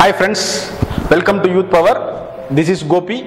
Hi friends, welcome to Youth Power. This is Gopi.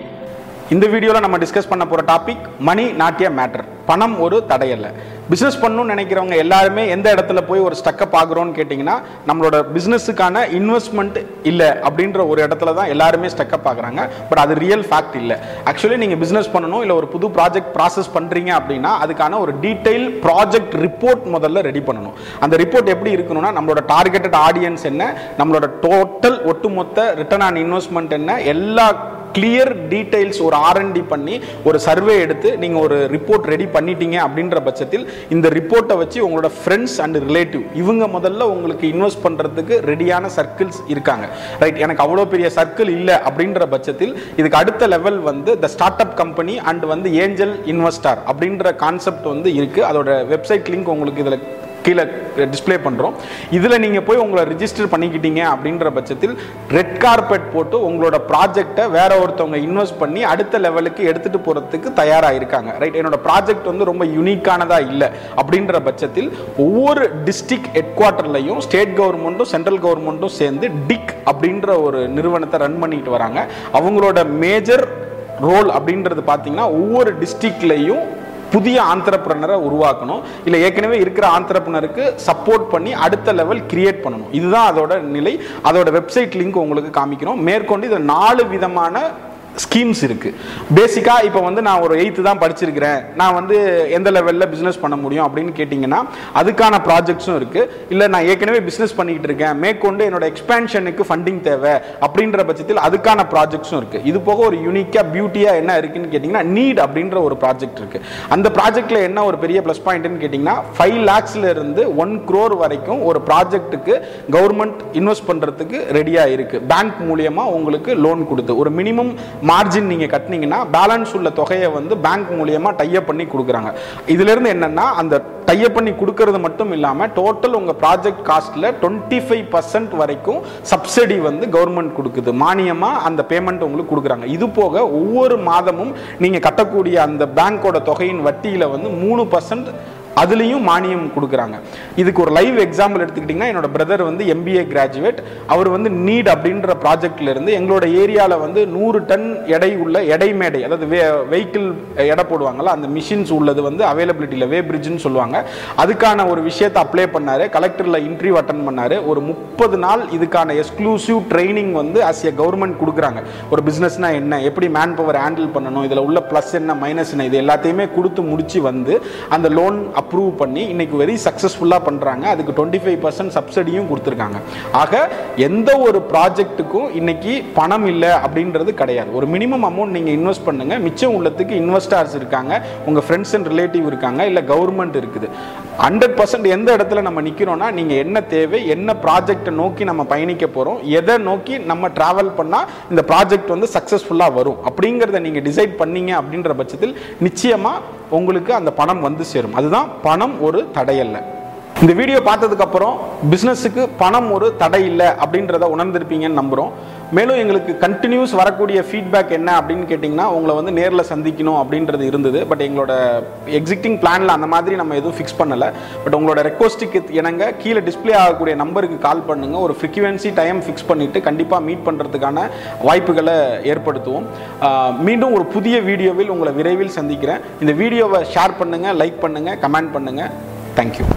இந்த வீடியோவில் நம்ம டிஸ்கஸ் பண்ண போகிற டாபிக் மணி நாட்டிய மேட்டர் பணம் ஒரு தடையல்ல பிஸ்னஸ் பண்ணணும்னு நினைக்கிறவங்க எல்லாருமே எந்த இடத்துல போய் ஒரு ஸ்டக்கப் ஆகுறோம்னு கேட்டிங்கன்னா நம்மளோட பிஸ்னஸுக்கான இன்வெஸ்ட்மெண்ட் இல்லை அப்படின்ற ஒரு இடத்துல தான் எல்லாருமே ஸ்டக்கப் ஆகுறாங்க பட் அது ரியல் ஃபேக்ட் இல்லை. ஆக்சுவலி நீங்கள் பிஸ்னஸ் பண்ணணும் இல்லை ஒரு புது ப்ராஜெக்ட் ப்ராசஸ் பண்ணுறீங்க அப்படின்னா அதுக்கான ஒரு டீட்டெயில் ப்ராஜெக்ட் ரிப்போர்ட் முதல்ல ரெடி பண்ணணும். அந்த ரிப்போர்ட் எப்படி இருக்கணும்னா நம்மளோட டார்கெட்டட் ஆடியன்ஸ் என்ன நம்மளோட டோட்டல் ஒட்டுமொத்த ரிட்டர்ன் ஆன் இன்வெஸ்ட்மெண்ட் என்ன எல்லா கிளியர் டீட்டெயில்ஸ் ஒரு ஆர்என்டி பண்ணி ஒரு சர்வே எடுத்து நீங்கள் ஒரு ரிப்போர்ட் ரெடி பண்ணிட்டீங்க அப்படின்ற பட்சத்தில் இந்த ரிப்போர்ட்டை வச்சு உங்களோட ஃப்ரெண்ட்ஸ் அண்ட் ரிலேட்டிவ் இவங்க முதல்ல உங்களுக்கு இன்வெஸ்ட் பண்ணுறதுக்கு ரெடியான சர்க்கிள்ஸ் இருக்காங்க. ரைட் எனக்கு அவ்வளோ பெரிய சர்க்கிள் இல்லை அப்படின்ற பட்சத்தில் இதுக்கு அடுத்த லெவல் வந்து the start up company and வந்து ஏஞ்சல் இன்வெஸ்டார் அப்படின்ற கான்செப்ட் வந்து இருக்குது அதோட வெப்சைட் லிங்க் உங்களுக்கு இதில் கீழே டிஸ்ப்ளே பண்ணுறோம் இதில் நீங்கள் போய் உங்களை ரிஜிஸ்டர் பண்ணிக்கிட்டீங்க அப்படின்ற பட்சத்தில் ரெட் கார்பெட் போட்டு உங்களோட ப்ராஜெக்டை வேற ஒருத்தவங்க இன்வெஸ்ட் பண்ணி அடுத்த லெவலுக்கு எடுத்துகிட்டு போகிறதுக்கு தயாராக இருக்காங்க ரைட் என்னோட ப்ராஜெக்ட் வந்து ரொம்ப யூனிக்கானதாக இல்லை அப்படின்ற பட்சத்தில் ஒவ்வொரு டிஸ்ட்ரிக்ட் ஹெட் குவார்ட்டர்லையும் ஸ்டேட் கவர்மெண்ட்டும் சென்ட்ரல் கவர்மெண்ட்டும் சேர்ந்து டிக் அப்படின்ற ஒரு நிறுவனத்தை ரன் பண்ணிட்டு வராங்க. அவங்களோட மேஜர் ரோல் அப்படின்றது பார்த்தீங்கன்னா ஒவ்வொரு டிஸ்ட்ரிக்ட்லையும் புதிய ஆந்திரப்பிரனரை உருவாக்கணும். இல்லை ஏற்கனவே இருக்கிற ஆந்திரப்பினருக்கு சப்போர்ட் பண்ணி அடுத்த லெவல் கிரியேட் பண்ணணும். இதுதான் அதோட நிலை. அதோட வெப்சைட் லிங்க் உங்களுக்கு காமிக்கிறோம். மேற்கொண்டு இதில் நாலு விதமான ஸ்கீம்ஸ் இருக்குது பேசிக்காக இப்போ வந்து நான் ஒரு எயித்து தான் படிச்சிருக்கிறேன். நான் வந்து எந்த லெவலில் பிஸ்னஸ் பண்ண முடியும் அப்படின்னு கேட்டிங்கன்னா அதுக்கான ப்ராஜெக்ட்ஸும் இருக்குது இல்லை நான் ஏற்கனவே பிஸ்னஸ் பண்ணிக்கிட்டு இருக்கேன். மேற்கொண்டு என்னோட எக்ஸ்பேன்ஷனுக்கு ஃபண்டிங் தேவை அப்படின்ற பட்சத்தில் அதுக்கான ப்ராஜெக்ட்ஸும் இருக்குது இது போக ஒரு யூனிக்காக பியூட்டியாக என்ன இருக்குன்னு கேட்டிங்கன்னா நீட் அப்படின்ற ஒரு ப்ராஜெக்ட் இருக்குது அந்த ப்ராஜெக்டில் என்ன ஒரு பெரிய ப்ளஸ் பாயிண்ட்னு கேட்டிங்கன்னா ஃபைவ் லேக்ஸ்லேருந்து ஒன் க்ரோர் வரைக்கும் ஒரு ப்ராஜெக்ட்டுக்கு கவர்மெண்ட் இன்வெஸ்ட் பண்ணுறதுக்கு ரெடியாக இருக்குது பேங்க் மூலியமாக உங்களுக்கு லோன் கொடுத்து. ஒரு மினிமம் மார்ஜின் நீங்கள் கட்டினீங்கன்னா பேலன்ஸ் உள்ள தொகையை வந்து பேங்க் மூலியமாக டைப் பண்ணி கொடுக்குறாங்க. இதுலேருந்து என்னென்னா அந்த டைப் பண்ணி கொடுக்கறது மட்டும் இல்லாமல் டோட்டல் உங்கள் ப்ராஜெக்ட் காஸ்ட்டில் டுவெண்ட்டி ஃபைவ் பர்சன்ட் வரைக்கும் சப்சிடி வந்து கவர்மெண்ட் கொடுக்குது. மானியமாக அந்த பேமெண்ட் உங்களுக்கு கொடுக்குறாங்க. இது போக ஒவ்வொரு மாதமும் நீங்கள் கட்டக்கூடிய அந்த பேங்க்கோட தொகையின் வட்டியில் வந்து மூணு பர்சன்ட் அதுலேயும் மானியம் கொடுக்குறாங்க. இதுக்கு ஒரு லைவ் எக்ஸாம்பிள் எடுத்துக்கிட்டிங்கன்னா என்னோட பிரதர் வந்து எம்பிஏ கிராஜுவேட் அவர் வந்து நீட் அப்படின்ற ப்ராஜெக்ட்லேருந்து எங்களோட ஏரியாவில் வந்து நூறு டன் எடை உள்ள எடை மேடை அதாவது வே வெஹிக்கிள் எடை போடுவாங்கல்ல அந்த மிஷின்ஸ் உள்ளது வந்து அவைலபிலிட்டியில் வே பிரிட்ஜுன்னு சொல்லுவாங்க. அதுக்கான ஒரு விஷயத்தை அப்ளை பண்ணார். கலெக்டரில் இன்டர்வியூ அட்டன் பண்ணார். ஒரு முப்பது நாள் இதுக்கான எக்ஸ்க்ளூசிவ் ட்ரைனிங் வந்து ஆஸ் எ கவர்மெண்ட் கொடுக்குறாங்க. ஒரு பிஸ்னஸ்னா என்ன எப்படி மேன் பவர் ஹேண்டில் பண்ணணும் இதில் உள்ள ப்ளஸ் என்ன மைனஸ் என்ன இது எல்லாத்தையுமே கொடுத்து முடித்து வந்து அந்த லோன் அப்ரூவ் பண்ணி இன்னைக்கு வெரி சக்ஸஸ்ஃபுல்லாக பண்ணுறாங்க அதுக்கு டுவெண்ட்டி ஃபைவ் பர்சன்ட் சப்சிடியும் கொடுத்துருக்காங்க. ஆக எந்த ஒரு ப்ராஜெக்ட்டுக்கும் இன்னைக்கு பணம் இல்லை அப்படின்றது கிடையாது. ஒரு மினிமம் அமௌண்ட் நீங்கள் இன்வெஸ்ட் பண்ணுங்க. மிச்சம் உள்ளத்துக்கு இன்வெஸ்டார்ஸ் இருக்காங்க. உங்கள் ஃப்ரெண்ட்ஸ் அண்ட் ரிலேட்டிவ் இருக்காங்க. இல்லை கவர்மெண்ட் இருக்குது. ஹண்ட்ரட் பர்சன்ட் எந்த இடத்துல நம்ம நிற்கிறோம்னா நீங்கள் என்ன தேவை என்ன ப்ராஜெக்டை நோக்கி நம்ம பயணிக்க போகிறோம் எதை நோக்கி நம்ம ட்ராவல் பண்ணால் இந்த ப்ராஜெக்ட் வந்து சக்ஸஸ்ஃபுல்லாக வரும். அப்படிங்கிறத நீங்கள் டிசைட் பண்ணீங்க அப்படின்ற பட்சத்தில் நிச்சயமாக உங்களுக்கு அந்த பணம் வந்து சேரும். அதுதான் பணம் ஒரு தடையல்ல இந்த வீடியோ பார்த்ததுக்கப்புறம் பிஸ்னஸுக்கு பணம் ஒரு தடை இல்லை அப்படின்றத உணர்ந்திருப்பீங்கன்னு நம்புகிறோம் மேலும் எங்களுக்கு கண்டினியூஸ் வரக்கூடிய ஃபீட்பேக் என்ன அப்படின்னு கேட்டிங்கன்னா உங்களை வந்து நேரில் சந்திக்கணும் அப்படின்றது இருந்தது. பட் எங்களோட எக்ஸிக்டிங் பிளானில் அந்த மாதிரி நம்ம எதுவும் ஃபிக்ஸ் பண்ணலை. பட் உங்களோட ரெக்வஸ்ட்டுக்கு இணங்க கீழே டிஸ்ப்ளே ஆகக்கூடிய நம்பருக்கு கால் பண்ணுங்கள் ஒரு ஃப்ரீக்வன்சி டைம் ஃபிக்ஸ் பண்ணிவிட்டு கண்டிப்பாக மீட் பண்ணுறதுக்கான வாய்ப்புகளை ஏற்படுத்துவோம். மீண்டும் ஒரு புதிய வீடியோவில் உங்களை விரைவில் சந்திக்கிறேன். இந்த வீடியோவை ஷேர் பண்ணுங்கள் லைக் பண்ணுங்கள் கமெண்ட் பண்ணுங்கள் தேங்க்யூ